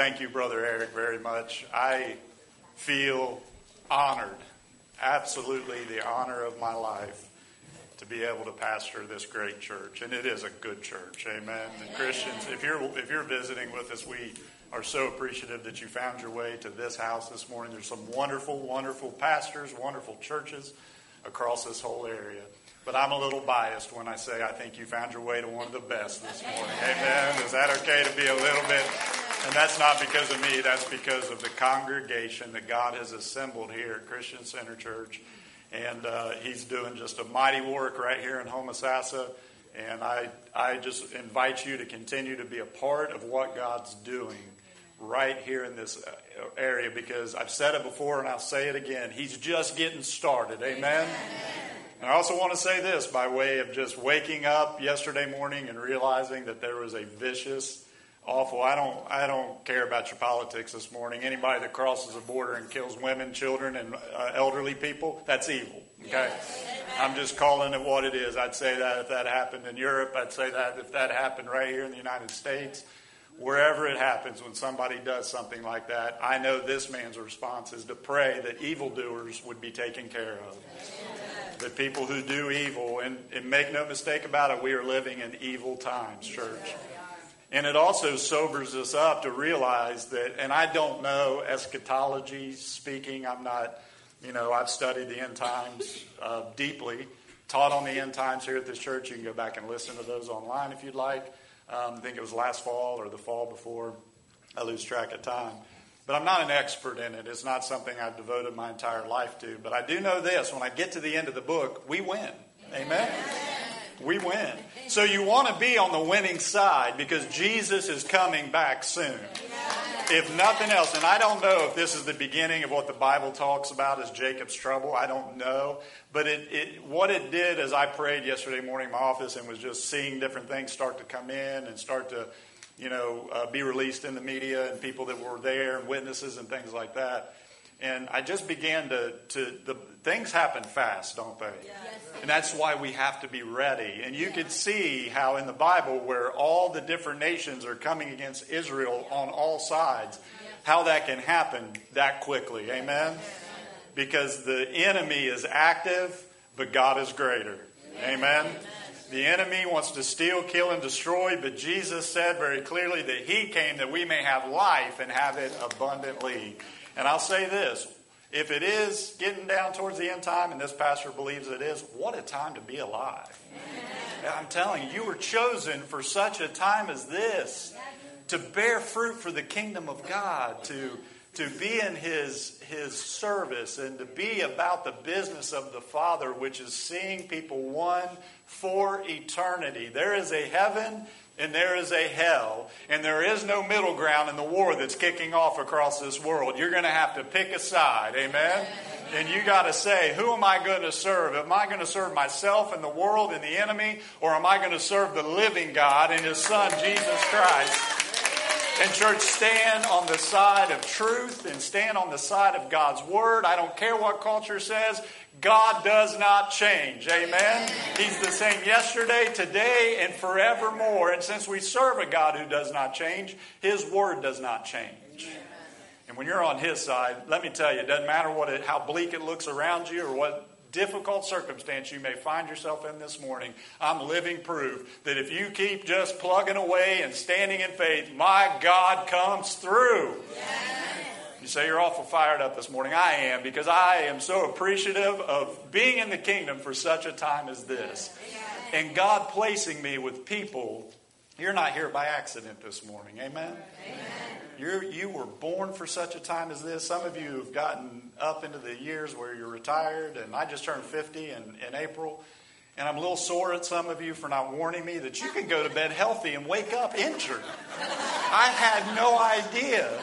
Thank you, Brother Eric, very much. I feel honored, absolutely the honor of my life, to be able to pastor this great church. And it is a good church. Amen. And Christians, if you're if you're visiting with us, we are so appreciative that you found your way to this house this morning. There's some wonderful, wonderful pastors, wonderful churches across this whole area. But I'm a little biased when I say I think you found your way to one of the best this morning. Amen. Is that okay to be a little bit? And that's not because of me, that's because of the congregation that God has assembled here at Christian Center Church. And uh, He's doing just a mighty work right here in Homosassa. And I, I just invite you to continue to be a part of what God's doing right here in this uh, area because I've said it before and I'll say it again. He's just getting started. Amen. Amen. And I also want to say this by way of just waking up yesterday morning and realizing that there was a vicious, awful. I don't. I don't care about your politics this morning. Anybody that crosses the border and kills women, children, and uh, elderly people, that's evil. Okay. I'm just calling it what it is. I'd say that if that happened in Europe, I'd say that if that happened right here in the United States wherever it happens when somebody does something like that, I know this man's response is to pray that evildoers would be taken care of. That people who do evil, and, and make no mistake about it, we are living in evil times, church. And it also sobers us up to realize that, and I don't know eschatology speaking, I'm not, you know, I've studied the end times uh, deeply, taught on the end times here at this church. You can go back and listen to those online if you'd like. Um, I think it was last fall or the fall before. I lose track of time. But I'm not an expert in it. It's not something I've devoted my entire life to. But I do know this when I get to the end of the book, we win. Amen? We win. So you want to be on the winning side because Jesus is coming back soon. If nothing else, and I don't know if this is the beginning of what the Bible talks about as Jacob's trouble. I don't know. But it, it, what it did as I prayed yesterday morning in my office and was just seeing different things start to come in and start to, you know, uh, be released in the media and people that were there and witnesses and things like that. And I just began to, to the things happen fast, don't they? Yes. And that's why we have to be ready. And you yeah. can see how in the Bible, where all the different nations are coming against Israel on all sides, how that can happen that quickly. Amen? because the enemy is active, but God is greater. Amen. Amen. The enemy wants to steal, kill, and destroy, but Jesus said very clearly that He came that we may have life and have it abundantly. And I'll say this if it is getting down towards the end time, and this pastor believes it is, what a time to be alive. I'm telling you, you were chosen for such a time as this to bear fruit for the kingdom of God, to to be in his, his service and to be about the business of the Father, which is seeing people won for eternity. There is a heaven and there is a hell, and there is no middle ground in the war that's kicking off across this world. You're going to have to pick a side, amen? And you got to say, who am I going to serve? Am I going to serve myself and the world and the enemy, or am I going to serve the living God and His Son, Jesus Christ? And, church, stand on the side of truth and stand on the side of God's word. I don't care what culture says. God does not change. Amen. He's the same yesterday, today, and forevermore. And since we serve a God who does not change, His word does not change. And when you're on His side, let me tell you, it doesn't matter what it, how bleak it looks around you or what difficult circumstance you may find yourself in this morning, I'm living proof that if you keep just plugging away and standing in faith, my God comes through. Yes. You say you're awful fired up this morning. I am because I am so appreciative of being in the kingdom for such a time as this. And God placing me with people. You're not here by accident this morning. Amen? Amen. You you were born for such a time as this. Some of you have gotten up into the years where you're retired, and I just turned 50 in, in April. And I'm a little sore at some of you for not warning me that you can go to bed healthy and wake up injured. I had no idea.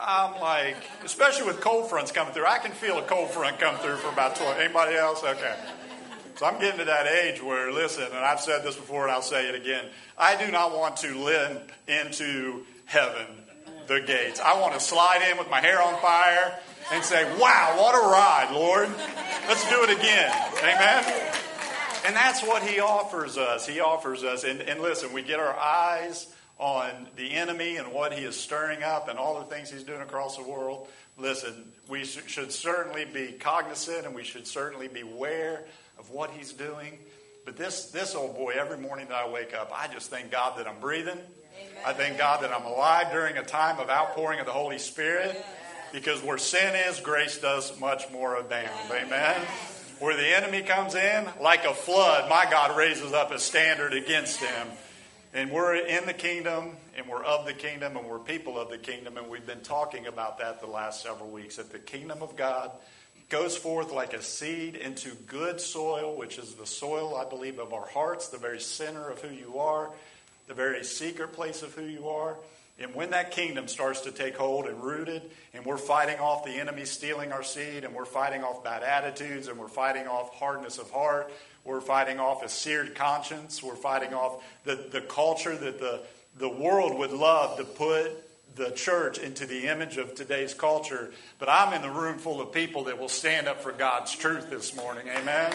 I'm like, especially with cold fronts coming through, I can feel a cold front come through for about 12. Anybody else? Okay. So I'm getting to that age where, listen, and I've said this before and I'll say it again. I do not want to limp into heaven the gates. I want to slide in with my hair on fire and say, Wow, what a ride, Lord. Let's do it again. Amen. And that's what he offers us. He offers us, and, and listen, we get our eyes on the enemy and what he is stirring up and all the things he's doing across the world. Listen, we should certainly be cognizant and we should certainly be aware of what he's doing. But this, this old boy, every morning that I wake up, I just thank God that I'm breathing. Amen. I thank God that I'm alive during a time of outpouring of the Holy Spirit. Because where sin is, grace does much more abound. Amen. Where the enemy comes in, like a flood, my God raises up a standard against him. And we're in the kingdom, and we're of the kingdom, and we're people of the kingdom, and we've been talking about that the last several weeks. That the kingdom of God goes forth like a seed into good soil, which is the soil, I believe, of our hearts, the very center of who you are, the very secret place of who you are. And when that kingdom starts to take hold and rooted, and we're fighting off the enemy stealing our seed, and we're fighting off bad attitudes, and we're fighting off hardness of heart, we're fighting off a seared conscience, we're fighting off the, the culture that the, the world would love to put the church into the image of today's culture. But I'm in the room full of people that will stand up for God's truth this morning. Amen?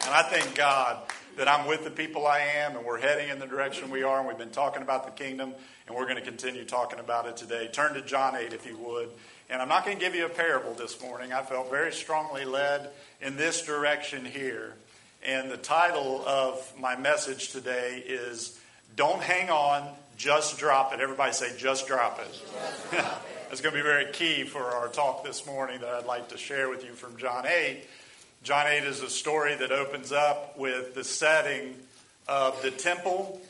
And I thank God that I'm with the people I am, and we're heading in the direction we are, and we've been talking about the kingdom and we're going to continue talking about it today. Turn to John 8 if you would. And I'm not going to give you a parable this morning. I felt very strongly led in this direction here. And the title of my message today is Don't Hang On, Just Drop It. Everybody say, Just drop it. Just drop it. That's going to be very key for our talk this morning that I'd like to share with you from John 8. John 8 is a story that opens up with the setting of the temple.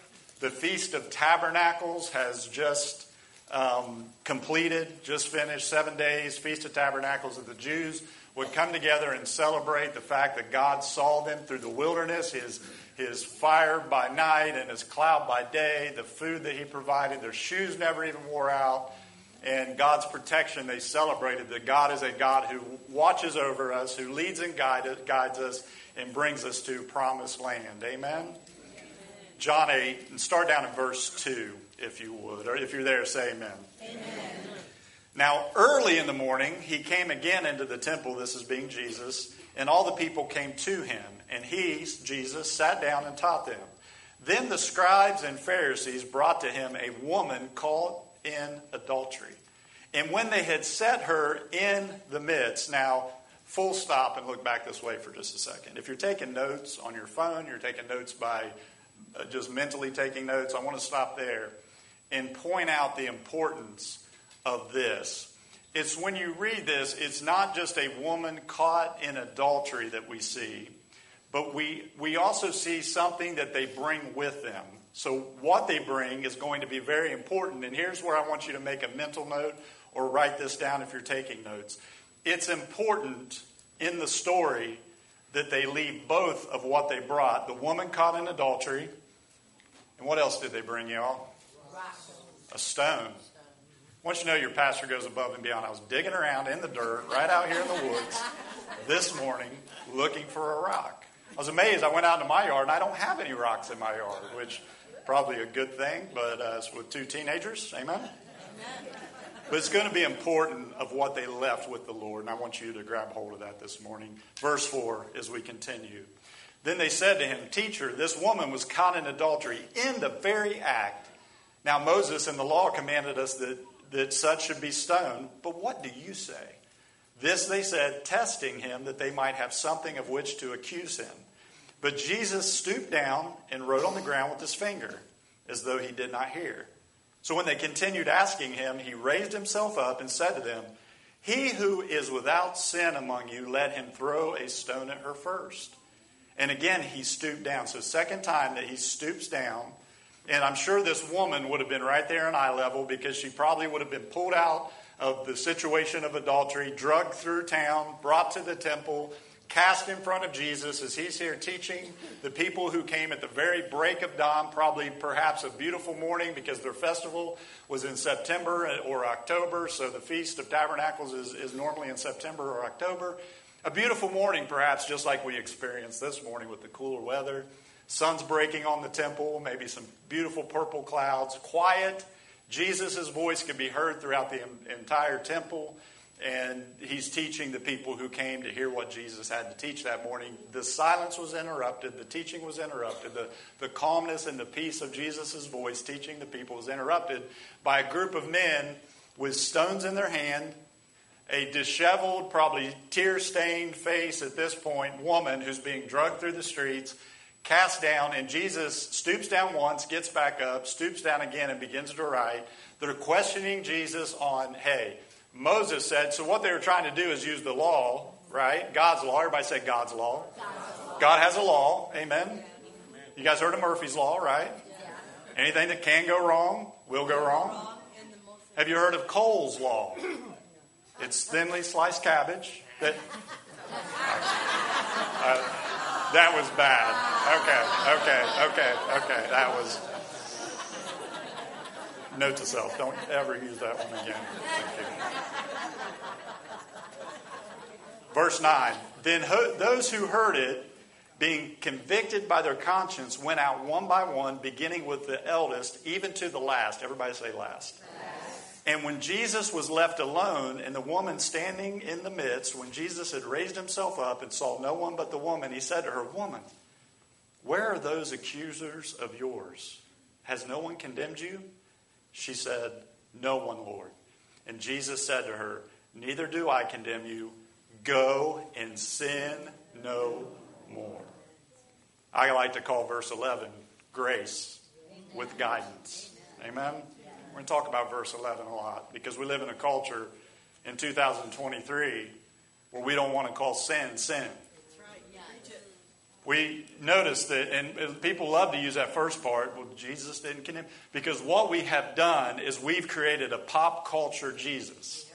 The Feast of Tabernacles has just um, completed, just finished, seven days. Feast of Tabernacles of the Jews would come together and celebrate the fact that God saw them through the wilderness, his, his fire by night and his cloud by day, the food that he provided, their shoes never even wore out, and God's protection. They celebrated that God is a God who watches over us, who leads and guide, guides us, and brings us to promised land. Amen? John 8, and start down in verse 2, if you would. Or if you're there, say amen. Amen. Now, early in the morning, he came again into the temple. This is being Jesus. And all the people came to him. And he, Jesus, sat down and taught them. Then the scribes and Pharisees brought to him a woman caught in adultery. And when they had set her in the midst, now, full stop and look back this way for just a second. If you're taking notes on your phone, you're taking notes by uh, just mentally taking notes, I want to stop there and point out the importance of this. It's when you read this, it's not just a woman caught in adultery that we see, but we, we also see something that they bring with them. So, what they bring is going to be very important. And here's where I want you to make a mental note or write this down if you're taking notes. It's important in the story that they leave both of what they brought the woman caught in adultery and what else did they bring y'all? A stone. Once you know your pastor goes above and beyond, I was digging around in the dirt right out here in the woods this morning looking for a rock. I was amazed. I went out into my yard and I don't have any rocks in my yard, which probably a good thing, but uh, it's with two teenagers. Amen? Amen. But it's going to be important of what they left with the Lord, and I want you to grab hold of that this morning. Verse 4 as we continue. Then they said to him, Teacher, this woman was caught in adultery in the very act. Now, Moses and the law commanded us that, that such should be stoned, but what do you say? This they said, testing him that they might have something of which to accuse him. But Jesus stooped down and wrote on the ground with his finger, as though he did not hear. So when they continued asking him, he raised himself up and said to them, He who is without sin among you, let him throw a stone at her first. And again, he stooped down. So, second time that he stoops down. And I'm sure this woman would have been right there in eye level because she probably would have been pulled out of the situation of adultery, drugged through town, brought to the temple, cast in front of Jesus as he's here teaching the people who came at the very break of dawn, probably perhaps a beautiful morning because their festival was in September or October. So the Feast of Tabernacles is, is normally in September or October. A beautiful morning, perhaps, just like we experienced this morning with the cooler weather. Sun's breaking on the temple, maybe some beautiful purple clouds. Quiet. Jesus' voice can be heard throughout the entire temple. And he's teaching the people who came to hear what Jesus had to teach that morning. The silence was interrupted, the teaching was interrupted, the, the calmness and the peace of Jesus' voice teaching the people was interrupted by a group of men with stones in their hand, a disheveled, probably tear stained face at this point, woman who's being drugged through the streets, cast down, and Jesus stoops down once, gets back up, stoops down again, and begins to write. They're questioning Jesus on, hey, Moses said, so what they were trying to do is use the law, right? God's law. Everybody say God's law. God's law. God has a law. Amen. You guys heard of Murphy's Law, right? Anything that can go wrong will go wrong. Have you heard of Cole's Law? It's thinly sliced cabbage that. Uh, that was bad. Okay, okay, okay, okay. That was. Note to self: don't ever use that one again. Thank you. Verse nine. Then ho- those who heard it, being convicted by their conscience, went out one by one, beginning with the eldest, even to the last. Everybody say last. And when Jesus was left alone, and the woman standing in the midst, when Jesus had raised himself up and saw no one but the woman, he said to her, Woman, where are those accusers of yours? Has no one condemned you? She said, No one, Lord. And Jesus said to her, Neither do I condemn you. Go and sin no more. I like to call verse 11 grace with guidance. Amen. We're going to talk about verse 11 a lot because we live in a culture in 2023 where we don't want to call sin sin. We notice that, and people love to use that first part. Well, Jesus didn't condemn. Because what we have done is we've created a pop culture Jesus.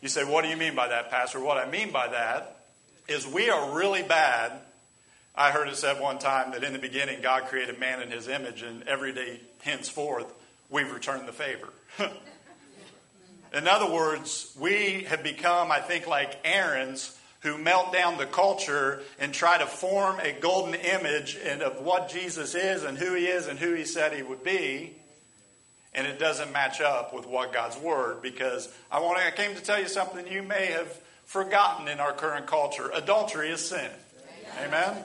You say, what do you mean by that, Pastor? What I mean by that is we are really bad. I heard it said one time that in the beginning God created man in his image, and every day henceforth we've returned the favor. In other words, we have become, I think, like Aaron's who melt down the culture and try to form a golden image and of what Jesus is and who he is and who he said he would be. And it doesn't match up with what God's word because I want to, I came to tell you something you may have forgotten in our current culture. Adultery is sin. Amen.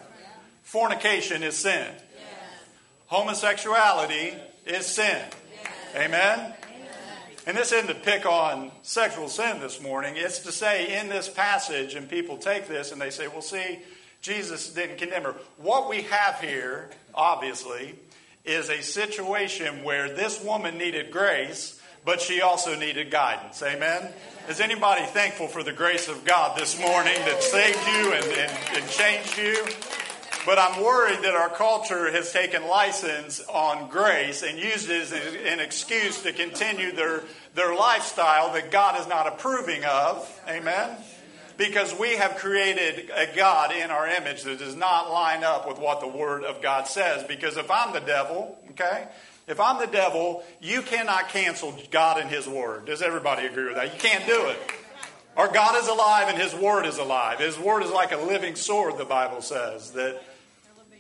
Fornication is sin. Homosexuality is sin. Amen? And this isn't to pick on sexual sin this morning. It's to say in this passage, and people take this and they say, well, see, Jesus didn't condemn her. What we have here, obviously, is a situation where this woman needed grace, but she also needed guidance. Amen? Is anybody thankful for the grace of God this morning that saved you and, and, and changed you? But I'm worried that our culture has taken license on grace and used it as an excuse to continue their, their lifestyle that God is not approving of. Amen? Because we have created a God in our image that does not line up with what the Word of God says. Because if I'm the devil, okay, if I'm the devil, you cannot cancel God and His Word. Does everybody agree with that? You can't do it. Our God is alive and His Word is alive. His Word is like a living sword, the Bible says. That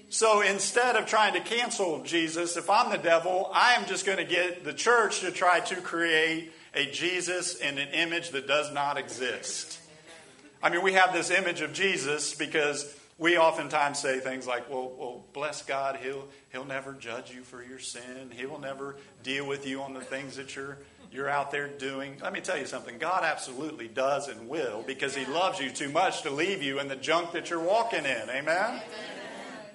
so instead of trying to cancel Jesus, if I'm the devil, I am just going to get the church to try to create a Jesus in an image that does not exist. I mean, we have this image of Jesus because we oftentimes say things like, well, well, bless God, he'll, he'll never judge you for your sin. He will never deal with you on the things that you're, you're out there doing. Let me tell you something. God absolutely does and will because he loves you too much to leave you in the junk that you're walking in. Amen? Amen.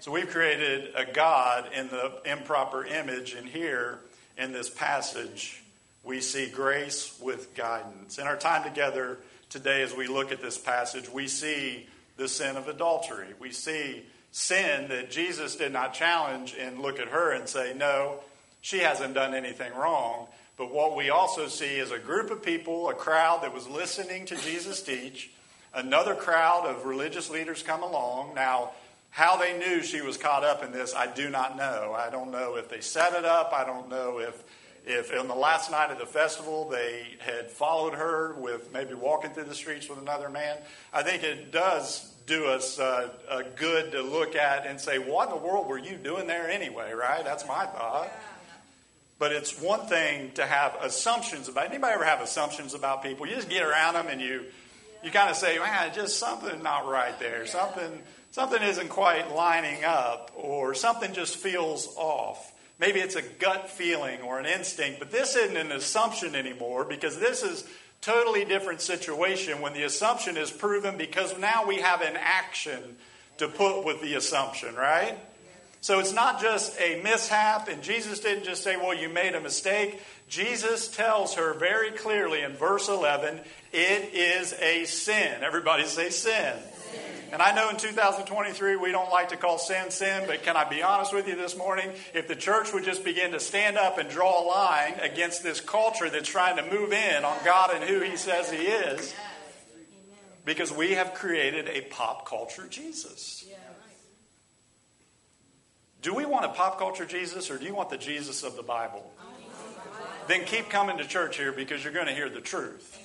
So we've created a God in the improper image, and here in this passage, we see grace with guidance. In our time together today, as we look at this passage, we see the sin of adultery. We see sin that Jesus did not challenge and look at her and say, No, she hasn't done anything wrong. But what we also see is a group of people, a crowd that was listening to Jesus teach. Another crowd of religious leaders come along. Now, how they knew she was caught up in this, I do not know. I don't know if they set it up. I don't know if, if on the last night of the festival they had followed her with maybe walking through the streets with another man. I think it does do us uh, a good to look at and say, what in the world were you doing there anyway, right? That's my thought. But it's one thing to have assumptions about anybody ever have assumptions about people? You just get around them and you you kind of say, man, just something not right there. Something something isn't quite lining up, or something just feels off. Maybe it's a gut feeling or an instinct, but this isn't an assumption anymore because this is totally different situation when the assumption is proven because now we have an action to put with the assumption, right? So it's not just a mishap, and Jesus didn't just say, Well, you made a mistake. Jesus tells her very clearly in verse 11, It is a sin. Everybody say sin. And I know in 2023 we don't like to call sin sin, but can I be honest with you this morning? If the church would just begin to stand up and draw a line against this culture that's trying to move in on God and who He says He is, because we have created a pop culture Jesus. Do we want a pop culture Jesus or do you want the Jesus of the Bible? Then keep coming to church here because you're going to hear the truth.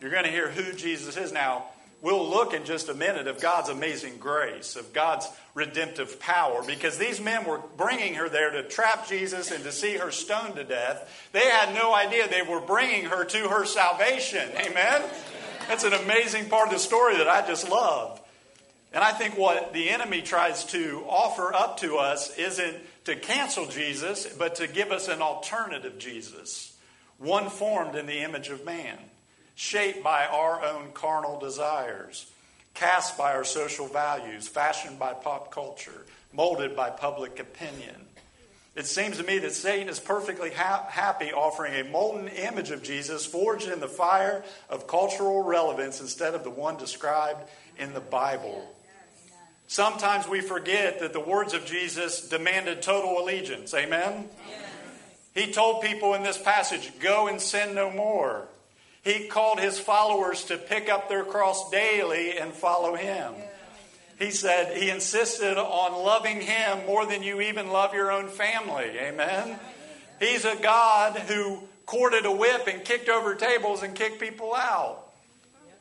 You're going to hear who Jesus is. Now, we'll look in just a minute of God's amazing grace, of God's redemptive power, because these men were bringing her there to trap Jesus and to see her stoned to death. They had no idea they were bringing her to her salvation. Amen? That's an amazing part of the story that I just love. And I think what the enemy tries to offer up to us isn't to cancel Jesus, but to give us an alternative Jesus, one formed in the image of man, shaped by our own carnal desires, cast by our social values, fashioned by pop culture, molded by public opinion. It seems to me that Satan is perfectly ha- happy offering a molten image of Jesus forged in the fire of cultural relevance instead of the one described in the Bible. Sometimes we forget that the words of Jesus demanded total allegiance. Amen? He told people in this passage, Go and sin no more. He called his followers to pick up their cross daily and follow him. He said he insisted on loving him more than you even love your own family. Amen? He's a God who corded a whip and kicked over tables and kicked people out.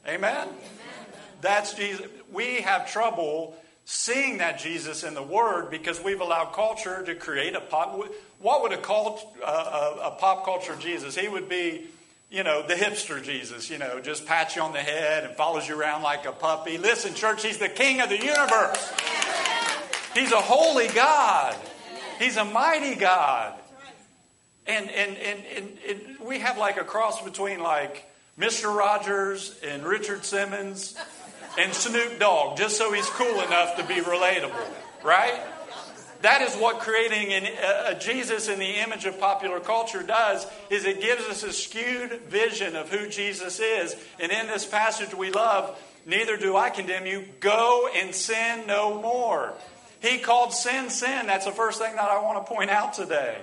Amen? That's Jesus. We have trouble seeing that Jesus in the Word because we've allowed culture to create a pop. What would a, cult, uh, a, a, pop culture Jesus? He would be, you know, the hipster Jesus, you know, just pats you on the head and follows you around like a puppy. Listen, church, he's the king of the universe. He's a holy God. He's a mighty God. And, and, and, and, we have like a cross between like Mr. Rogers and Richard Simmons and Snoop Dogg just so he's cool enough to be relatable, right? That is what creating an, a, a Jesus in the image of popular culture does is it gives us a skewed vision of who Jesus is. And in this passage we love, neither do I condemn you, go and sin no more. He called sin sin. That's the first thing that I want to point out today.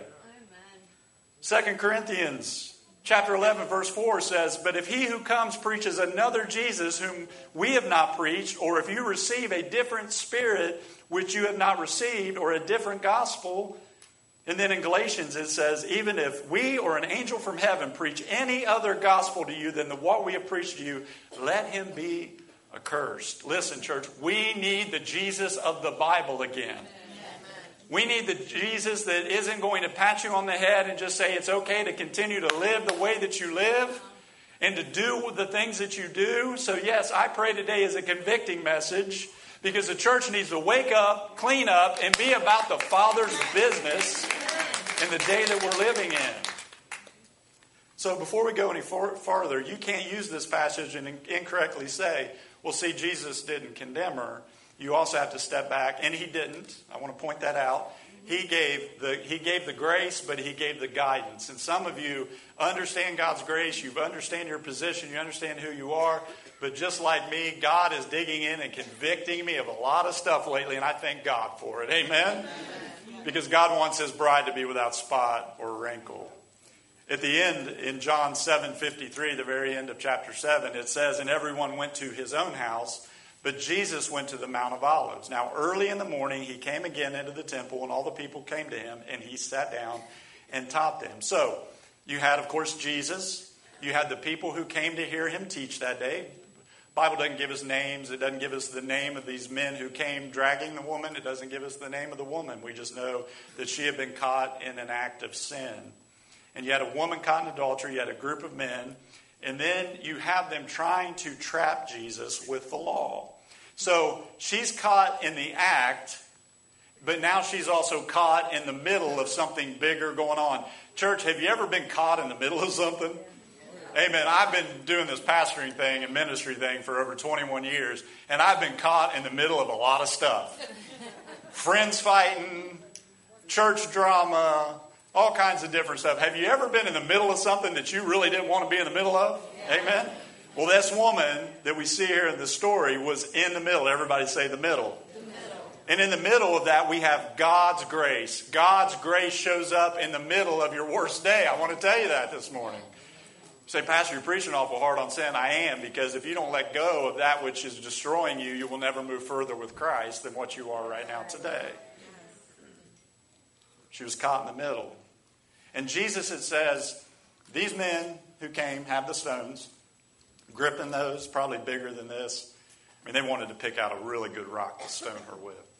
Second Corinthians chapter 11, verse 4 says, But if he who comes preaches another Jesus whom we have not preached, or if you receive a different spirit which you have not received, or a different gospel, and then in Galatians it says, Even if we or an angel from heaven preach any other gospel to you than the, what we have preached to you, let him be accursed. Listen, church, we need the Jesus of the Bible again. We need the Jesus that isn't going to pat you on the head and just say it's okay to continue to live the way that you live and to do the things that you do. So, yes, I pray today is a convicting message because the church needs to wake up, clean up, and be about the Father's business in the day that we're living in. So, before we go any far- farther, you can't use this passage and incorrectly say, well, see, Jesus didn't condemn her you also have to step back, and he didn't. I want to point that out. He gave the he gave the grace, but he gave the guidance. And some of you understand God's grace. You understand your position. You understand who you are. But just like me, God is digging in and convicting me of a lot of stuff lately, and I thank God for it. Amen. Because God wants His bride to be without spot or wrinkle. At the end, in John seven fifty three, the very end of chapter seven, it says, "And everyone went to his own house." But Jesus went to the Mount of Olives. Now, early in the morning, he came again into the temple, and all the people came to him, and he sat down and taught them. So, you had, of course, Jesus. You had the people who came to hear him teach that day. Bible doesn't give us names. It doesn't give us the name of these men who came dragging the woman. It doesn't give us the name of the woman. We just know that she had been caught in an act of sin. And you had a woman caught in adultery, you had a group of men, and then you have them trying to trap Jesus with the law. So she's caught in the act, but now she's also caught in the middle of something bigger going on. Church, have you ever been caught in the middle of something? Amen. I've been doing this pastoring thing and ministry thing for over 21 years, and I've been caught in the middle of a lot of stuff friends fighting, church drama, all kinds of different stuff. Have you ever been in the middle of something that you really didn't want to be in the middle of? Amen. Well, this woman that we see here in the story was in the middle. Everybody say the middle. And in the middle of that, we have God's grace. God's grace shows up in the middle of your worst day. I want to tell you that this morning say, Pastor, you're preaching awful hard on sin. I am, because if you don't let go of that which is destroying you, you will never move further with Christ than what you are right now today. She was caught in the middle. And Jesus, it says, these men who came have the stones, gripping those, probably bigger than this. I mean, they wanted to pick out a really good rock to stone her with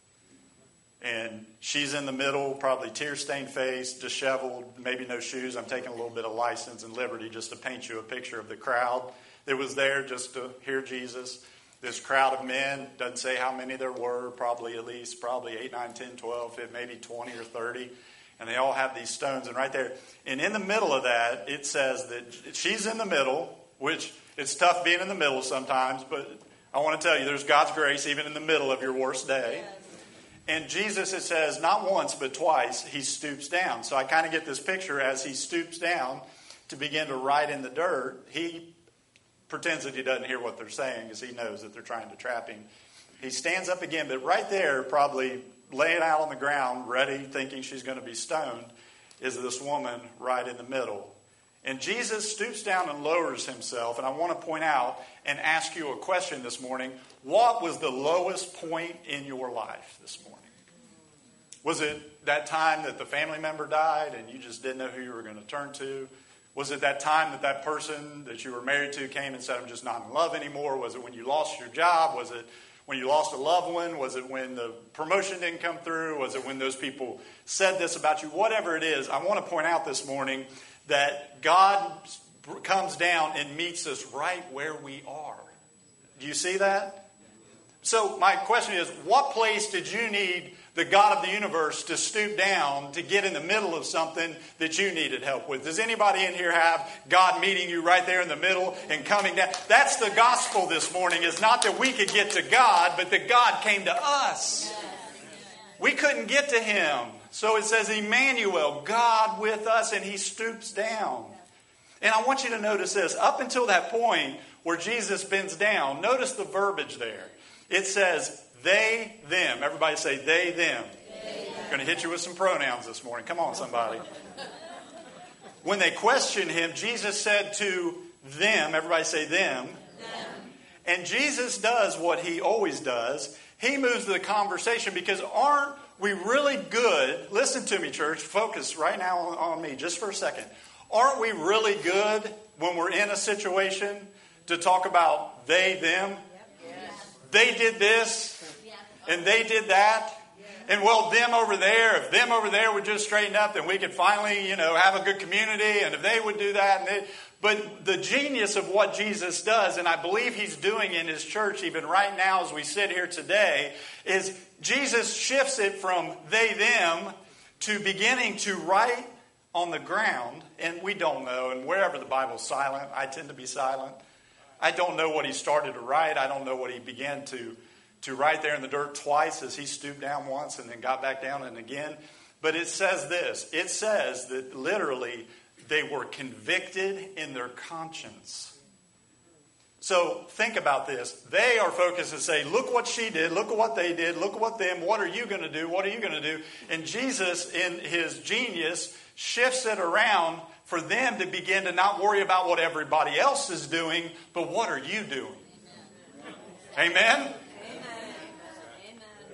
and she's in the middle, probably tear stained face, disheveled, maybe no shoes. I'm taking a little bit of license and liberty just to paint you a picture of the crowd that was there just to hear Jesus. This crowd of men, doesn't say how many there were, probably at least, probably 8, 9, 10, 12, maybe 20 or 30. And they all have these stones. And right there, and in the middle of that, it says that she's in the middle, which it's tough being in the middle sometimes, but I want to tell you, there's God's grace even in the middle of your worst day. And Jesus, it says, not once, but twice, he stoops down. So I kind of get this picture as he stoops down to begin to write in the dirt. He pretends that he doesn't hear what they're saying because he knows that they're trying to trap him. He stands up again, but right there, probably laying out on the ground, ready, thinking she's going to be stoned, is this woman right in the middle. And Jesus stoops down and lowers himself. And I want to point out and ask you a question this morning. What was the lowest point in your life this morning? Was it that time that the family member died and you just didn't know who you were going to turn to? Was it that time that that person that you were married to came and said, I'm just not in love anymore? Was it when you lost your job? Was it when you lost a loved one? Was it when the promotion didn't come through? Was it when those people said this about you? Whatever it is, I want to point out this morning that God comes down and meets us right where we are. Do you see that? So, my question is what place did you need the God of the universe to stoop down to get in the middle of something that you needed help with? Does anybody in here have God meeting you right there in the middle and coming down? That's the gospel this morning, is not that we could get to God, but that God came to us. We couldn't get to Him. So it says, Emmanuel, God with us, and He stoops down. And I want you to notice this. Up until that point where Jesus bends down, notice the verbiage there. It says, they, them. Everybody say, they, them. I'm going to hit you with some pronouns this morning. Come on, somebody. when they questioned him, Jesus said to them, everybody say, them. them. And Jesus does what he always does. He moves the conversation because aren't we really good? Listen to me, church. Focus right now on me just for a second. Aren't we really good when we're in a situation to talk about they, them? They did this and they did that. And well, them over there, if them over there would just straighten up, then we could finally, you know, have a good community. And if they would do that, and they, but the genius of what Jesus does, and I believe he's doing in his church even right now as we sit here today, is Jesus shifts it from they, them to beginning to write on the ground. And we don't know. And wherever the Bible's silent, I tend to be silent. I don't know what he started to write. I don't know what he began to, to write there in the dirt twice as he stooped down once and then got back down and again. But it says this it says that literally they were convicted in their conscience. So think about this. They are focused and say, look what she did, look at what they did, look at what them, what are you going to do, what are you going to do? And Jesus, in his genius, shifts it around for them to begin to not worry about what everybody else is doing, but what are you doing? Amen? Amen?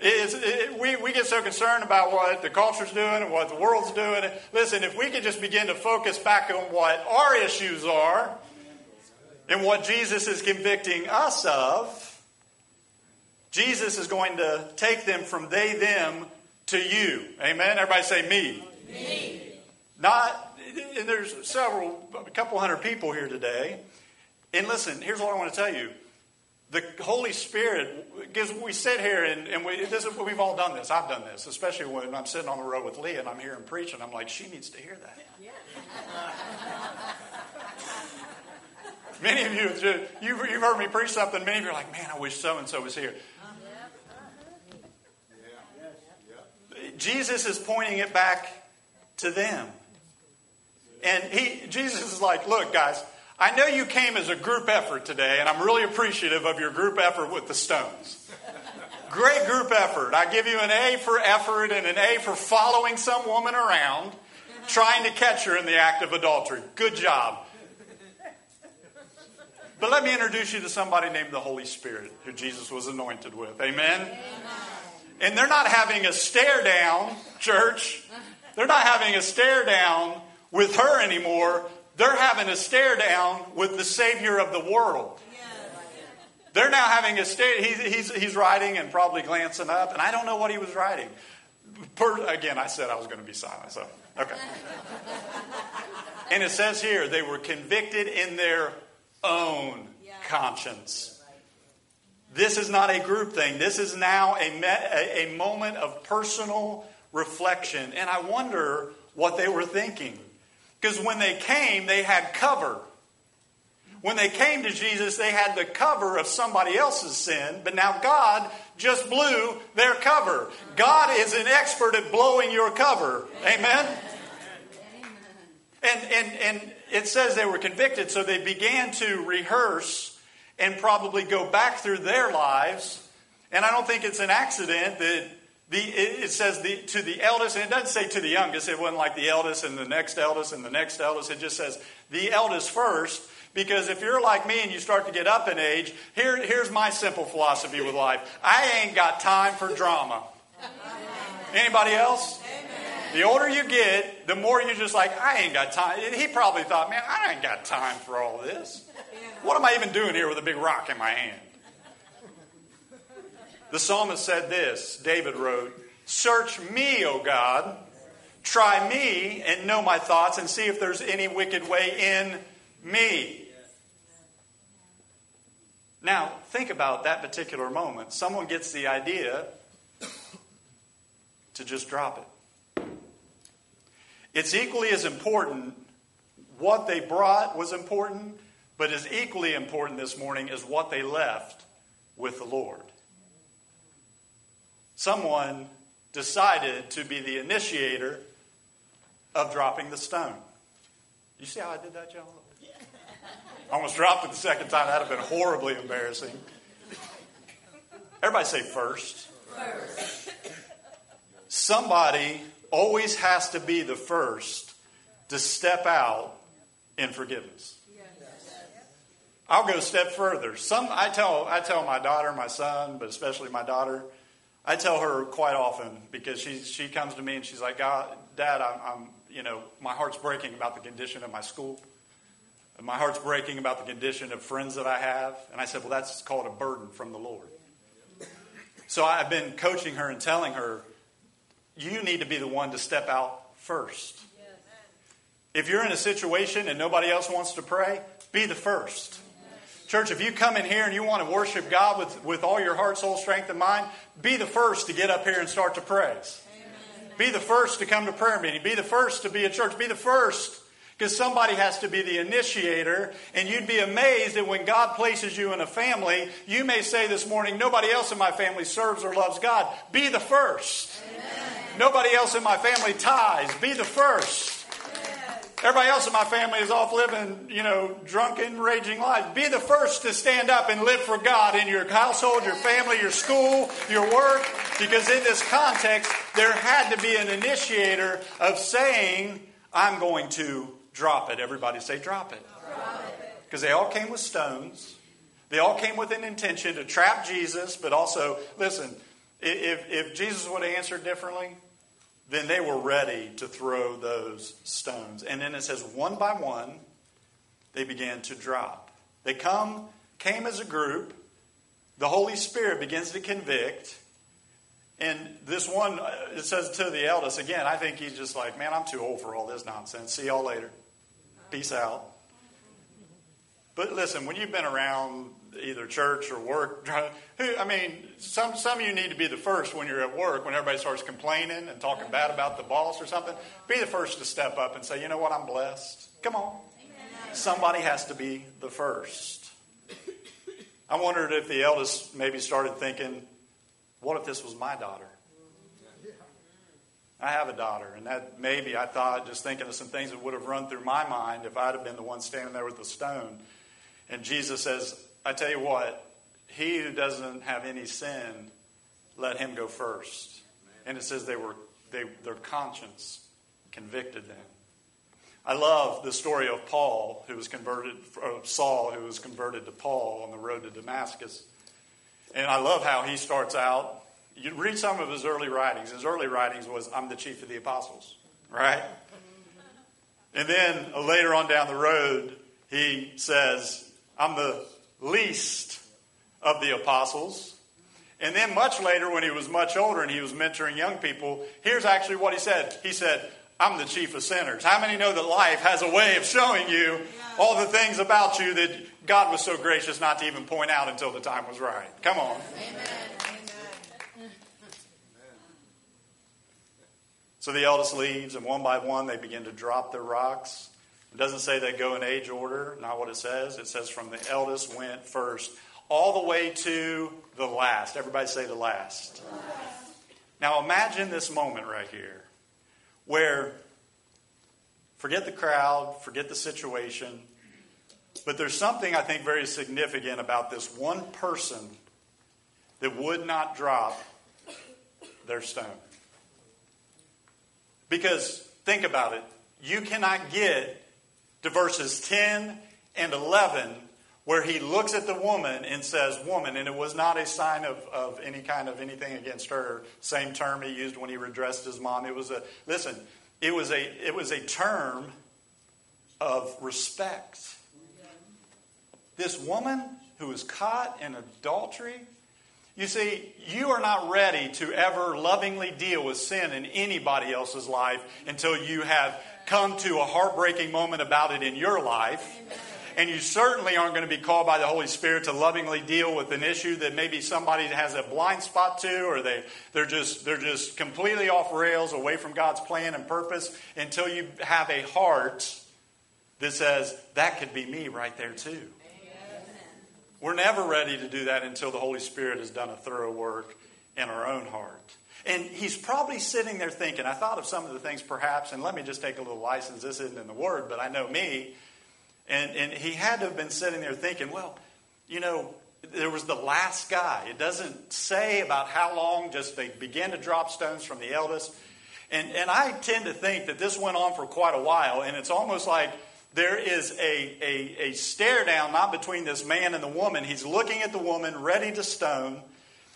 Is, it, we, we get so concerned about what the culture's doing and what the world's doing. Listen, if we could just begin to focus back on what our issues are, And what Jesus is convicting us of, Jesus is going to take them from they, them to you. Amen? Everybody say me. Me. Not, and there's several, a couple hundred people here today. And listen, here's what I want to tell you. The Holy Spirit, because we sit here and, and we, this is, we've all done this. I've done this, especially when I'm sitting on the road with Leah and I'm hearing preaching. I'm like, she needs to hear that. Yeah. many of you, uh, you've, you've heard me preach something. Many of you are like, man, I wish so and so was here. Uh-huh. Jesus is pointing it back to them. And he, Jesus is like, look, guys, I know you came as a group effort today, and I'm really appreciative of your group effort with the stones. Great group effort. I give you an A for effort and an A for following some woman around, trying to catch her in the act of adultery. Good job. But let me introduce you to somebody named the Holy Spirit, who Jesus was anointed with. Amen? Amen. And they're not having a stare down, church. They're not having a stare down with her anymore. They're having a stare down with the Savior of the world. They're now having a stare. He's, he's, he's writing and probably glancing up, and I don't know what he was writing. Per, again, I said I was going to be silent, so, okay. And it says here, they were convicted in their own conscience. This is not a group thing. This is now a, a, a moment of personal reflection. And I wonder what they were thinking. Because when they came, they had cover. When they came to Jesus, they had the cover of somebody else's sin, but now God just blew their cover. God is an expert at blowing your cover. Amen? And, and, and it says they were convicted, so they began to rehearse and probably go back through their lives. And I don't think it's an accident that the, it says the, to the eldest, and it doesn't say to the youngest. It wasn't like the eldest and the next eldest and the next eldest. It just says the eldest first. Because if you're like me and you start to get up in age, here, here's my simple philosophy with life I ain't got time for drama. Anybody else? The older you get, the more you're just like, I ain't got time. He probably thought, man, I ain't got time for all this. What am I even doing here with a big rock in my hand? The psalmist said this David wrote, Search me, O God. Try me and know my thoughts and see if there's any wicked way in me. Now, think about that particular moment. Someone gets the idea to just drop it. It's equally as important. What they brought was important, but as equally important this morning is what they left with the Lord. Someone decided to be the initiator of dropping the stone. You see how I did that, John? I almost dropped it the second time. That would have been horribly embarrassing. Everybody say first. First. Somebody always has to be the first to step out in forgiveness. I'll go a step further. Some I tell I tell my daughter, my son, but especially my daughter, I tell her quite often because she she comes to me and she's like, God, Dad, I'm, I'm you know my heart's breaking about the condition of my school. And my heart's breaking about the condition of friends that I have. And I said, well, that's called a burden from the Lord. So I've been coaching her and telling her, you need to be the one to step out first. If you're in a situation and nobody else wants to pray, be the first. Church, if you come in here and you want to worship God with, with all your heart, soul, strength, and mind, be the first to get up here and start to praise. Amen. Be the first to come to prayer meeting. Be the first to be at church. Be the first because somebody has to be the initiator. And you'd be amazed that when God places you in a family, you may say this morning, nobody else in my family serves or loves God. Be the first. Amen. Nobody else in my family ties. Be the first. Everybody else in my family is off living, you know, drunken, raging lives. Be the first to stand up and live for God in your household, your family, your school, your work, because in this context, there had to be an initiator of saying, I'm going to drop it. Everybody say, drop it. Because they all came with stones. They all came with an intention to trap Jesus, but also, listen, if, if Jesus would have answered differently, then they were ready to throw those stones. And then it says, one by one, they began to drop. They come, came as a group. The Holy Spirit begins to convict. And this one, it says to the eldest, again, I think he's just like, man, I'm too old for all this nonsense. See y'all later. Peace out. But listen, when you've been around either church or work, I mean, some, some of you need to be the first when you're at work, when everybody starts complaining and talking bad about the boss or something. Be the first to step up and say, you know what, I'm blessed. Come on. Somebody has to be the first. I wondered if the eldest maybe started thinking, what if this was my daughter? I have a daughter, and that maybe I thought, just thinking of some things that would have run through my mind if I'd have been the one standing there with the stone. And Jesus says, I tell you what, he who doesn't have any sin, let him go first. And it says they were they, their conscience convicted them. I love the story of Paul, who was converted, of Saul, who was converted to Paul on the road to Damascus. And I love how he starts out. You read some of his early writings. His early writings was, I'm the chief of the apostles, right? And then later on down the road, he says, I'm the least of the apostles. And then much later, when he was much older and he was mentoring young people, here's actually what he said. He said, I'm the chief of sinners. How many know that life has a way of showing you all the things about you that God was so gracious not to even point out until the time was right. Come on. Amen. So the eldest leaves, and one by one they begin to drop their rocks. It doesn't say they go in age order, not what it says. It says from the eldest went first, all the way to the last. Everybody say the last. last. Now imagine this moment right here where forget the crowd, forget the situation. But there's something I think very significant about this one person that would not drop their stone. Because think about it. You cannot get to verses 10 and 11 where he looks at the woman and says, Woman, and it was not a sign of, of any kind of anything against her. Same term he used when he redressed his mom. It was a, listen, it was a, it was a term of respect. This woman who was caught in adultery, you see, you are not ready to ever lovingly deal with sin in anybody else's life until you have come to a heartbreaking moment about it in your life. And you certainly aren't going to be called by the Holy Spirit to lovingly deal with an issue that maybe somebody has a blind spot to, or they, they're, just, they're just completely off rails away from God's plan and purpose until you have a heart that says, that could be me right there too. We're never ready to do that until the Holy Spirit has done a thorough work in our own heart. And he's probably sitting there thinking, I thought of some of the things perhaps, and let me just take a little license. This isn't in the Word, but I know me. And, and he had to have been sitting there thinking, well, you know, there was the last guy. It doesn't say about how long, just they began to drop stones from the eldest. And, and I tend to think that this went on for quite a while, and it's almost like there is a, a, a stare down, not between this man and the woman. He's looking at the woman, ready to stone.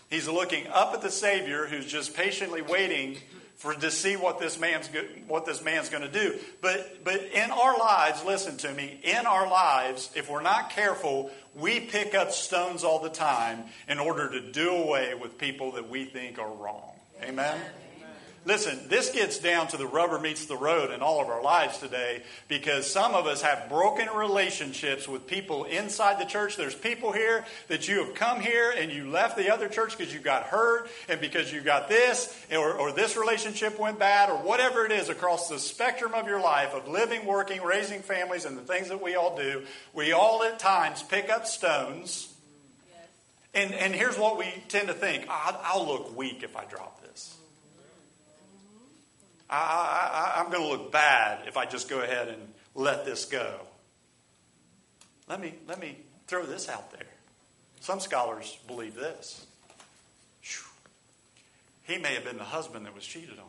He's looking up at the Savior, who's just patiently waiting for to see what this man's what this man's going to do. But but in our lives, listen to me. In our lives, if we're not careful, we pick up stones all the time in order to do away with people that we think are wrong. Amen. Listen, this gets down to the rubber meets the road in all of our lives today because some of us have broken relationships with people inside the church. There's people here that you have come here and you left the other church because you got hurt and because you got this or, or this relationship went bad or whatever it is across the spectrum of your life of living, working, raising families, and the things that we all do. We all at times pick up stones. And, and here's what we tend to think I'll, I'll look weak if I drop this. I, am going to look bad if I just go ahead and let this go. Let me, let me throw this out there. Some scholars believe this. He may have been the husband that was cheated on.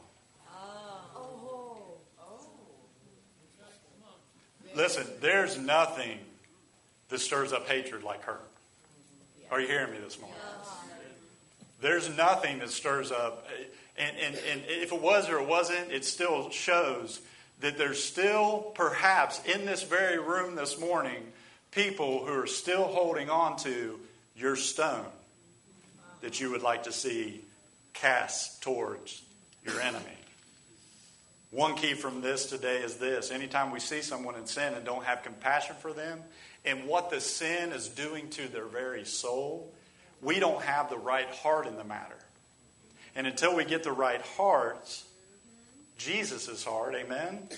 Listen, there's nothing that stirs up hatred like hurt. Are you hearing me this morning? There's nothing that stirs up. And, and, and if it was or it wasn't, it still shows that there's still, perhaps, in this very room this morning, people who are still holding on to your stone that you would like to see cast towards your enemy. One key from this today is this anytime we see someone in sin and don't have compassion for them and what the sin is doing to their very soul, we don't have the right heart in the matter. And until we get the right hearts, Jesus' heart, amen?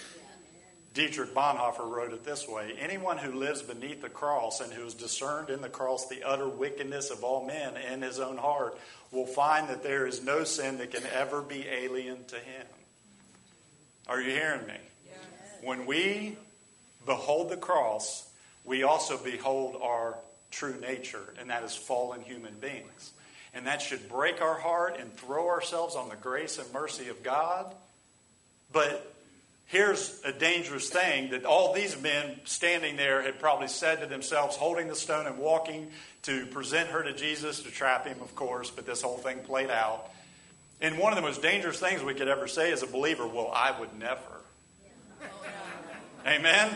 Dietrich Bonhoeffer wrote it this way Anyone who lives beneath the cross and who has discerned in the cross the utter wickedness of all men in his own heart will find that there is no sin that can ever be alien to him. Are you hearing me? Yes. When we behold the cross, we also behold our true nature, and that is fallen human beings. And that should break our heart and throw ourselves on the grace and mercy of God. But here's a dangerous thing that all these men standing there had probably said to themselves, holding the stone and walking to present her to Jesus, to trap him, of course, but this whole thing played out. And one of the most dangerous things we could ever say as a believer, well, I would never. Amen?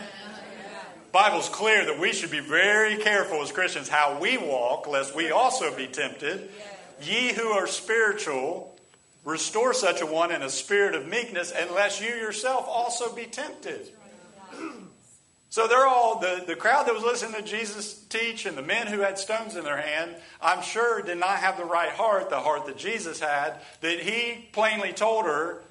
Bible's clear that we should be very careful as Christians how we walk, lest we also be tempted. Ye who are spiritual, Restore such a one in a spirit of meekness, unless you yourself also be tempted. So they're all, the, the crowd that was listening to Jesus teach and the men who had stones in their hand, I'm sure did not have the right heart, the heart that Jesus had, that he plainly told her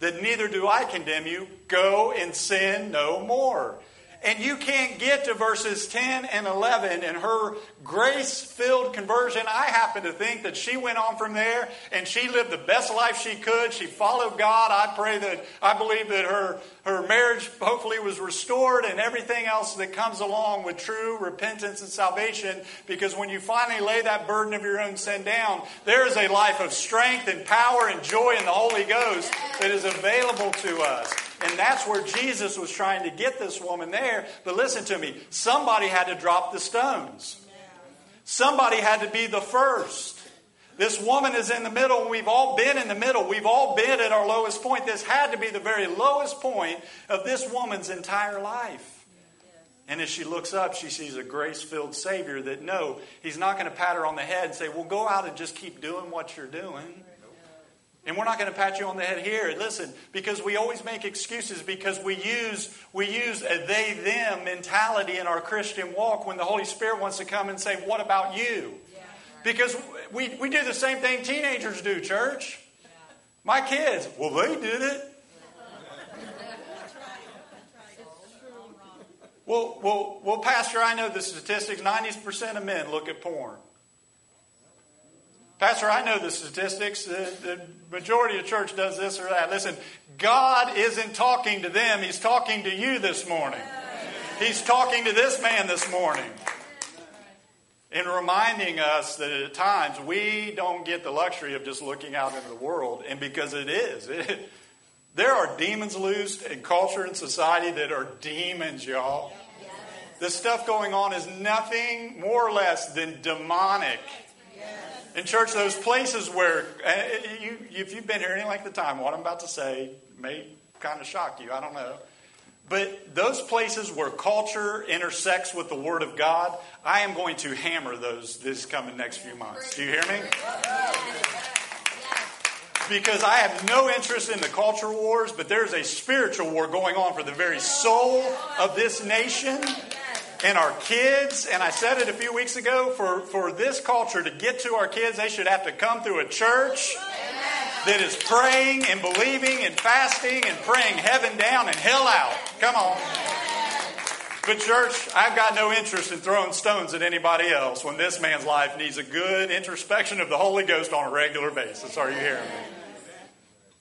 that neither do I condemn you, go and sin no more. And you can't get to verses 10 and 11 in her grace filled conversion. I happen to think that she went on from there and she lived the best life she could. She followed God. I pray that, I believe that her, her marriage hopefully was restored and everything else that comes along with true repentance and salvation. Because when you finally lay that burden of your own sin down, there is a life of strength and power and joy in the Holy Ghost that is available to us. And that's where Jesus was trying to get this woman there. But listen to me somebody had to drop the stones, somebody had to be the first. This woman is in the middle, we've all been in the middle. We've all been at our lowest point. This had to be the very lowest point of this woman's entire life. And as she looks up, she sees a grace filled Savior that, no, he's not going to pat her on the head and say, well, go out and just keep doing what you're doing. And we're not going to pat you on the head here. Listen, because we always make excuses because we use we use a they them mentality in our Christian walk when the Holy Spirit wants to come and say, "What about you?" Because we, we do the same thing teenagers do, church. My kids, well, they did it. Well, well, well, Pastor, I know the statistics. 90% of men look at porn. Pastor, I know the statistics. The, the, majority of church does this or that. Listen, God isn't talking to them, He's talking to you this morning. He's talking to this man this morning. And reminding us that at times we don't get the luxury of just looking out into the world. And because it is, it, there are demons loosed in culture and society that are demons, y'all. The stuff going on is nothing more or less than demonic. In church, those places where, uh, you, if you've been here any length of time, what I'm about to say may kind of shock you. I don't know. But those places where culture intersects with the Word of God, I am going to hammer those this coming next few months. Do you hear me? Because I have no interest in the culture wars, but there's a spiritual war going on for the very soul of this nation and our kids, and I said it a few weeks ago, for, for this culture to get to our kids, they should have to come through a church that is praying and believing and fasting and praying heaven down and hell out. Come on. But, church, I've got no interest in throwing stones at anybody else when this man's life needs a good introspection of the Holy Ghost on a regular basis. Are you hearing me?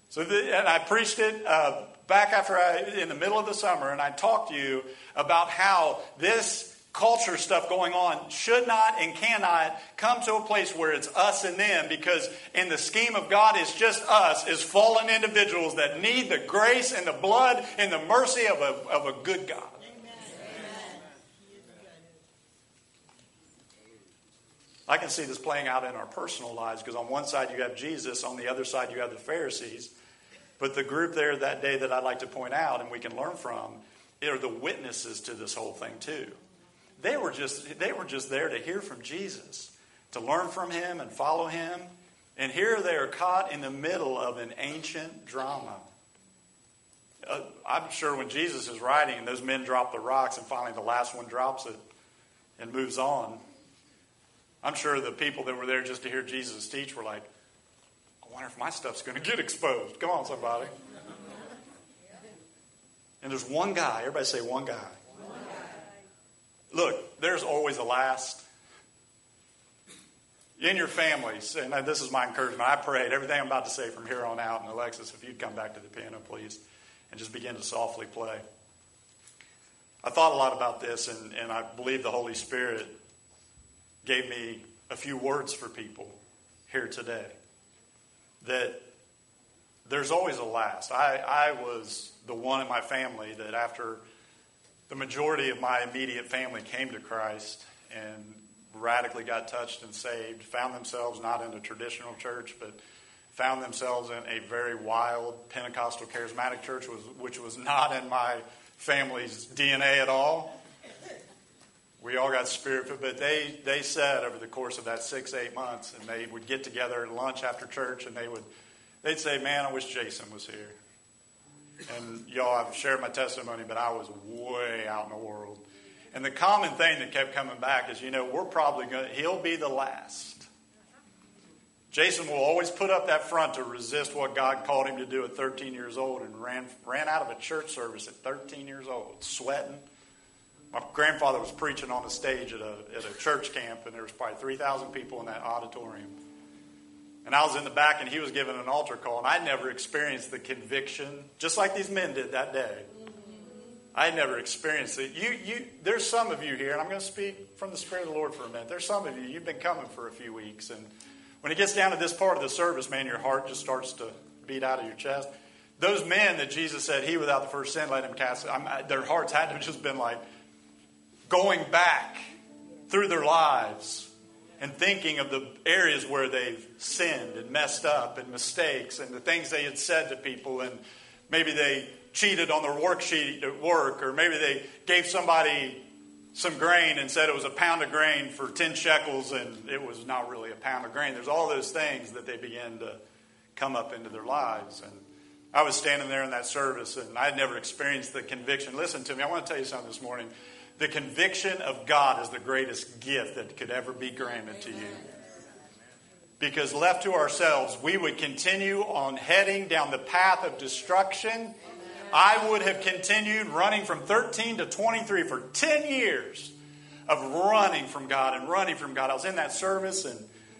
So, the, and I preached it uh, back after I, in the middle of the summer, and I talked to you about how this culture stuff going on should not and cannot come to a place where it's us and them because in the scheme of God it's just us as fallen individuals that need the grace and the blood and the mercy of a, of a good God. I can see this playing out in our personal lives because on one side you have Jesus, on the other side you have the Pharisees. But the group there that day that I'd like to point out and we can learn from are the witnesses to this whole thing, too. They were just they were just there to hear from Jesus, to learn from him and follow him. And here they are caught in the middle of an ancient drama. Uh, I'm sure when Jesus is writing and those men drop the rocks and finally the last one drops it and moves on, I'm sure the people that were there just to hear Jesus teach were like, I wonder if my stuff's going to get exposed. Come on, somebody. And there's one guy. Everybody say one guy. One guy. Look, there's always a last. In your families, and this is my encouragement, I prayed everything I'm about to say from here on out. And Alexis, if you'd come back to the piano, please, and just begin to softly play. I thought a lot about this, and, and I believe the Holy Spirit gave me a few words for people here today. That there's always a last. I, I was the one in my family that after the majority of my immediate family came to Christ and radically got touched and saved, found themselves not in a traditional church, but found themselves in a very wild Pentecostal charismatic church, which was not in my family's DNA at all. We all got spirit, but they, they said over the course of that six, eight months, and they would get together at lunch after church, and they would they'd say, Man, I wish Jason was here. And y'all, I've shared my testimony, but I was way out in the world. And the common thing that kept coming back is, you know, we're probably going to, he'll be the last. Jason will always put up that front to resist what God called him to do at 13 years old and ran, ran out of a church service at 13 years old, sweating. My grandfather was preaching on the stage at a, at a church camp, and there was probably 3,000 people in that auditorium. And I was in the back, and he was giving an altar call, and I never experienced the conviction, just like these men did that day. I never experienced it. You, you, there's some of you here, and I'm going to speak from the Spirit of the Lord for a minute. There's some of you, you've been coming for a few weeks, and when it gets down to this part of the service, man, your heart just starts to beat out of your chest. Those men that Jesus said, He without the first sin, let him cast, I'm, their hearts had to have just been like going back through their lives and thinking of the areas where they've sinned and messed up and mistakes and the things they had said to people and maybe they cheated on their worksheet at work or maybe they gave somebody some grain and said it was a pound of grain for 10 shekels and it was not really a pound of grain. There's all those things that they begin to come up into their lives. And i was standing there in that service and i had never experienced the conviction. Listen to me i want to tell you something this morning the conviction of God is the greatest gift that could ever be granted to you. Because left to ourselves, we would continue on heading down the path of destruction. I would have continued running from 13 to 23 for 10 years of running from God and running from God. I was in that service and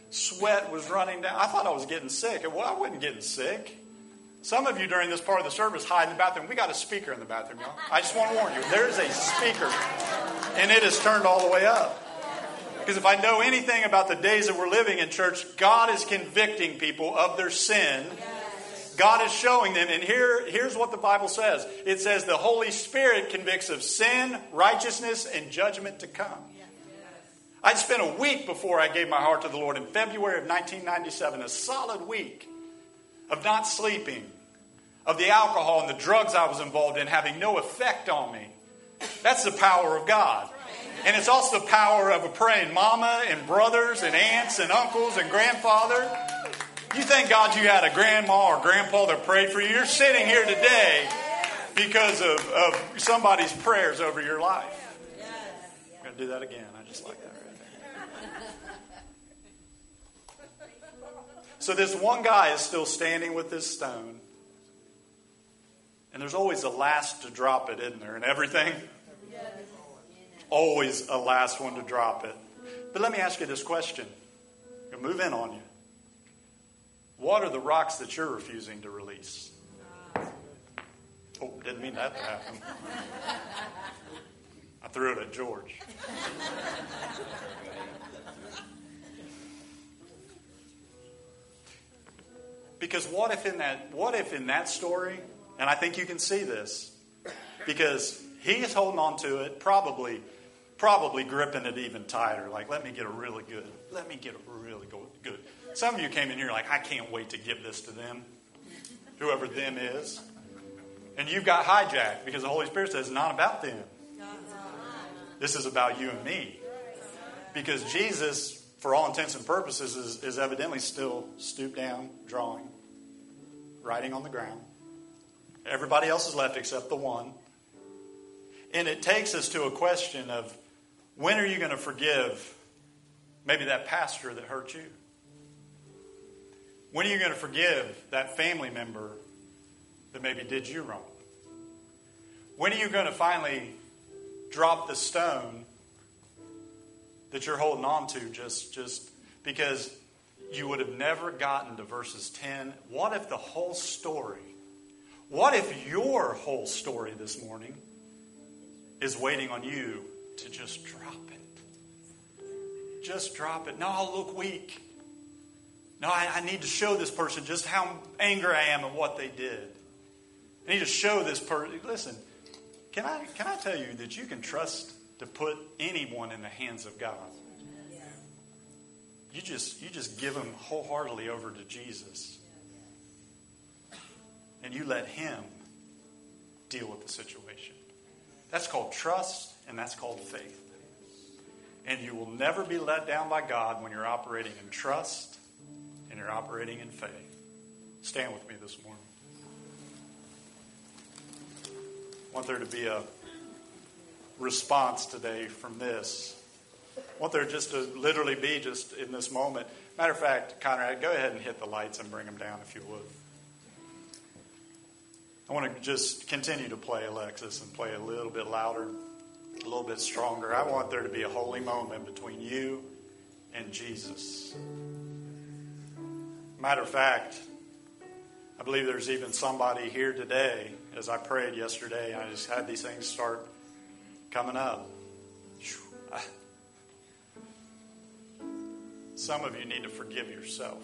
sweat was running down. I thought I was getting sick. Well, I wasn't getting sick. Some of you during this part of the service hide in the bathroom. We got a speaker in the bathroom, y'all. I just want to warn you. There's a speaker, and it is turned all the way up. Because if I know anything about the days that we're living in church, God is convicting people of their sin. God is showing them, and here, here's what the Bible says it says the Holy Spirit convicts of sin, righteousness, and judgment to come. I'd spent a week before I gave my heart to the Lord in February of 1997, a solid week of not sleeping, of the alcohol and the drugs I was involved in having no effect on me. That's the power of God. And it's also the power of a praying mama and brothers and aunts and uncles and grandfather. You thank God you had a grandma or grandpa that prayed for you. You're sitting here today because of, of somebody's prayers over your life. I'm going to do that again. I just like that. So this one guy is still standing with this stone. And there's always a last to drop it, isn't there? And everything? Always a last one to drop it. But let me ask you this question. I'll move in on you. What are the rocks that you're refusing to release? Oh, didn't mean that to happen. I threw it at George. Because what if in that what if in that story, and I think you can see this, because he is holding on to it, probably probably gripping it even tighter, like let me get a really good, let me get a really good. Some of you came in here like, I can't wait to give this to them, whoever them is. And you've got hijacked because the Holy Spirit says it's not about them. Uh-huh. This is about you and me. Because Jesus, for all intents and purposes, is, is evidently still stooped down, drawing, writing on the ground. Everybody else is left except the one. And it takes us to a question of when are you going to forgive maybe that pastor that hurt you? When are you going to forgive that family member that maybe did you wrong? When are you going to finally drop the stone that you're holding on to just, just because you would have never gotten to verses 10? What if the whole story, what if your whole story this morning is waiting on you to just drop it? Just drop it. No, I'll look weak. No, I, I need to show this person just how angry I am at what they did. I need to show this person. Listen, can I, can I tell you that you can trust to put anyone in the hands of God? You just, you just give them wholeheartedly over to Jesus. And you let Him deal with the situation. That's called trust, and that's called faith. And you will never be let down by God when you're operating in trust and you're operating in faith. Stand with me this morning. I want there to be a response today from this. I want there just to literally be just in this moment. Matter of fact, Conrad, go ahead and hit the lights and bring them down if you would. I want to just continue to play Alexis and play a little bit louder, a little bit stronger. I want there to be a holy moment between you and Jesus. Matter of fact, I believe there's even somebody here today, as I prayed yesterday, I just had these things start coming up. Some of you need to forgive yourself.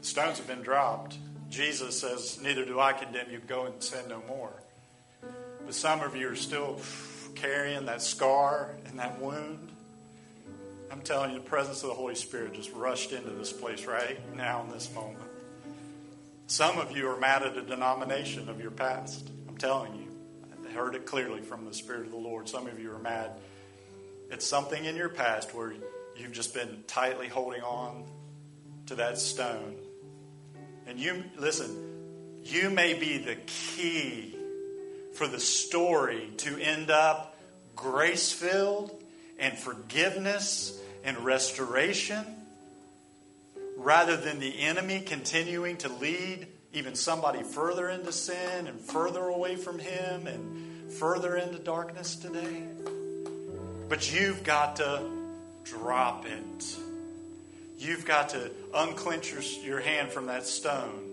The stones have been dropped. Jesus says, Neither do I condemn you. Go and sin no more. But some of you are still carrying that scar and that wound. I'm telling you, the presence of the Holy Spirit just rushed into this place right now in this moment. Some of you are mad at a denomination of your past. I'm telling you. I heard it clearly from the Spirit of the Lord. Some of you are mad It's something in your past where you've just been tightly holding on to that stone. And you, listen, you may be the key for the story to end up grace filled and forgiveness and restoration rather than the enemy continuing to lead even somebody further into sin and further away from Him and further into darkness today. But you've got to drop it. You've got to unclench your, your hand from that stone.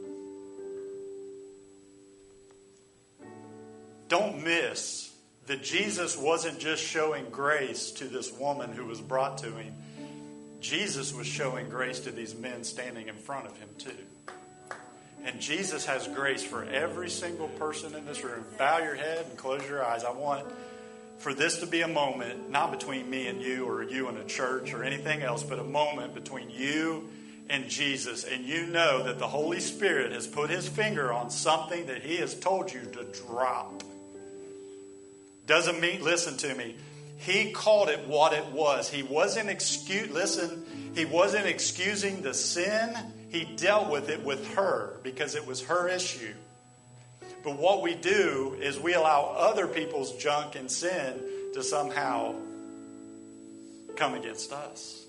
Don't miss that Jesus wasn't just showing grace to this woman who was brought to him, Jesus was showing grace to these men standing in front of him, too. And Jesus has grace for every single person in this room. Bow your head and close your eyes. I want for this to be a moment, not between me and you or you and a church or anything else, but a moment between you and Jesus. And you know that the Holy Spirit has put his finger on something that he has told you to drop. Doesn't mean, listen to me. He called it what it was. He wasn't excuse, listen, he wasn't excusing the sin. He dealt with it with her because it was her issue. But what we do is we allow other people's junk and sin to somehow come against us.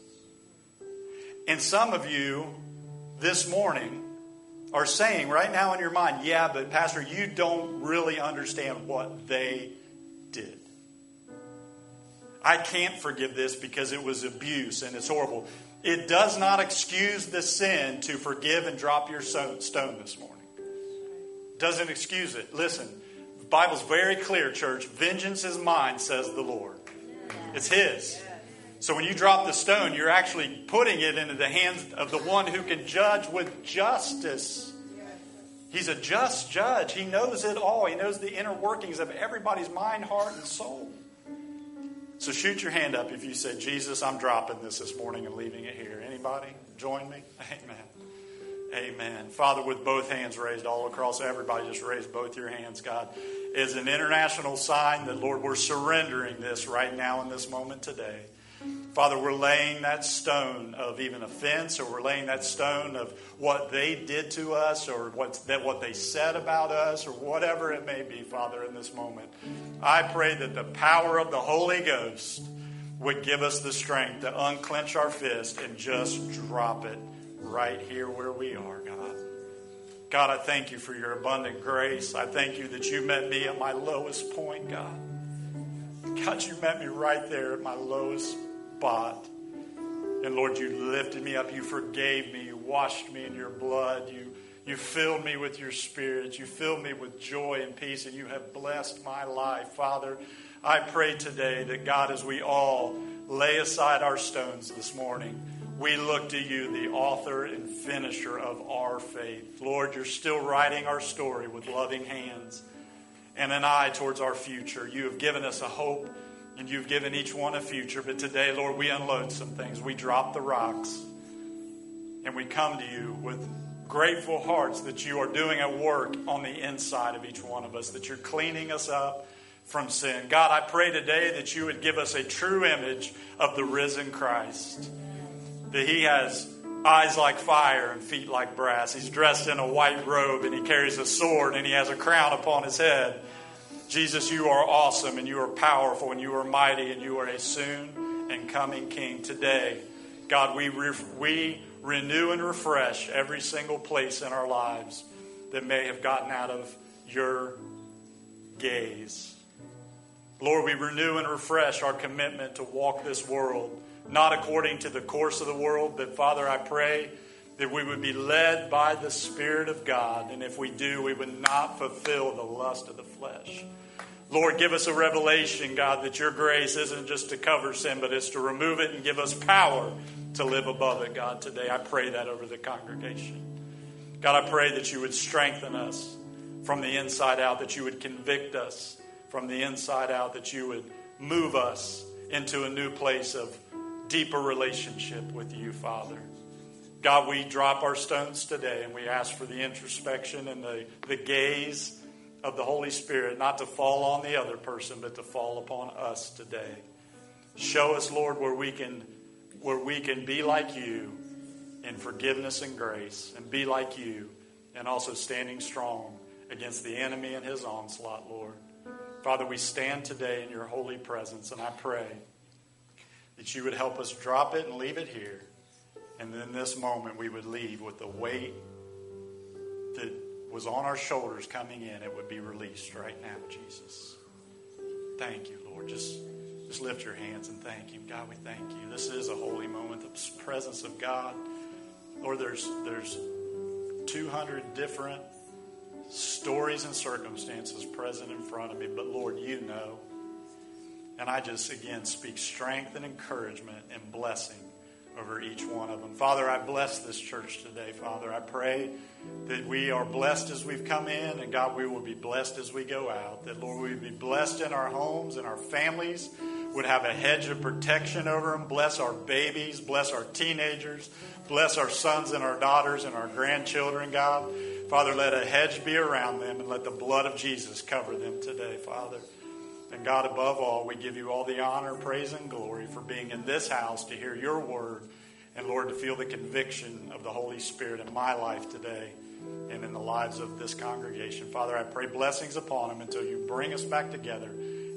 And some of you this morning are saying right now in your mind, yeah, but Pastor, you don't really understand what they did. I can't forgive this because it was abuse and it's horrible. It does not excuse the sin to forgive and drop your stone this morning. Doesn't excuse it. Listen, the Bible's very clear, church. Vengeance is mine, says the Lord. It's His. So when you drop the stone, you're actually putting it into the hands of the one who can judge with justice. He's a just judge. He knows it all. He knows the inner workings of everybody's mind, heart, and soul. So shoot your hand up if you said, Jesus, I'm dropping this this morning and leaving it here. Anybody? Join me? Amen. Amen. Father, with both hands raised all across everybody, just raise both your hands, God. is an international sign that, Lord, we're surrendering this right now in this moment today. Father, we're laying that stone of even offense, or we're laying that stone of what they did to us, or what, that what they said about us, or whatever it may be, Father, in this moment. I pray that the power of the Holy Ghost would give us the strength to unclench our fist and just drop it right here where we are, God. God, I thank you for your abundant grace. I thank you that you met me at my lowest point, God. God, you met me right there at my lowest spot. And Lord, you lifted me up. You forgave me. You washed me in your blood. You, you filled me with your spirit. You filled me with joy and peace, and you have blessed my life. Father, I pray today that God, as we all lay aside our stones this morning, we look to you, the author and finisher of our faith. Lord, you're still writing our story with loving hands and an eye towards our future. You have given us a hope and you've given each one a future. But today, Lord, we unload some things. We drop the rocks and we come to you with grateful hearts that you are doing a work on the inside of each one of us, that you're cleaning us up from sin. God, I pray today that you would give us a true image of the risen Christ, that he has eyes like fire and feet like brass. He's dressed in a white robe and he carries a sword and he has a crown upon his head. Jesus, you are awesome and you are powerful and you are mighty and you are a soon and coming King. Today, God, we, re- we renew and refresh every single place in our lives that may have gotten out of your gaze. Lord, we renew and refresh our commitment to walk this world, not according to the course of the world, but Father, I pray that we would be led by the Spirit of God. And if we do, we would not fulfill the lust of the flesh. Lord, give us a revelation, God, that your grace isn't just to cover sin, but it's to remove it and give us power to live above it, God, today. I pray that over the congregation. God, I pray that you would strengthen us from the inside out, that you would convict us from the inside out, that you would move us into a new place of deeper relationship with you, Father. God, we drop our stones today and we ask for the introspection and the, the gaze of the Holy Spirit not to fall on the other person, but to fall upon us today. Show us, Lord, where we can where we can be like you in forgiveness and grace, and be like you, and also standing strong against the enemy and his onslaught, Lord. Father, we stand today in your holy presence, and I pray that you would help us drop it and leave it here. And in this moment, we would leave with the weight was on our shoulders coming in, it would be released right now, Jesus. Thank you, Lord. Just, just lift your hands and thank Him. God, we thank you. This is a holy moment, the presence of God. Lord, there's, there's 200 different stories and circumstances present in front of me, but Lord, you know. And I just, again, speak strength and encouragement and blessing over each one of them. Father, I bless this church today, Father. I pray that we are blessed as we've come in, and God, we will be blessed as we go out. That, Lord, we be blessed in our homes and our families, would have a hedge of protection over them. Bless our babies, bless our teenagers, bless our sons and our daughters and our grandchildren, God. Father, let a hedge be around them and let the blood of Jesus cover them today, Father. And God, above all, we give you all the honor, praise, and glory for being in this house to hear your word. And Lord, to feel the conviction of the Holy Spirit in my life today and in the lives of this congregation. Father, I pray blessings upon them until you bring us back together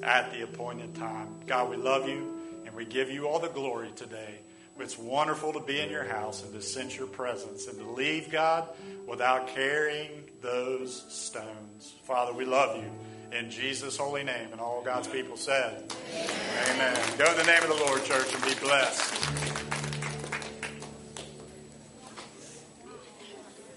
at the appointed time. God, we love you and we give you all the glory today. It's wonderful to be in your house and to sense your presence and to leave, God, without carrying those stones. Father, we love you in Jesus' holy name. And all God's people said, Amen. Amen. Go in the name of the Lord, church, and be blessed.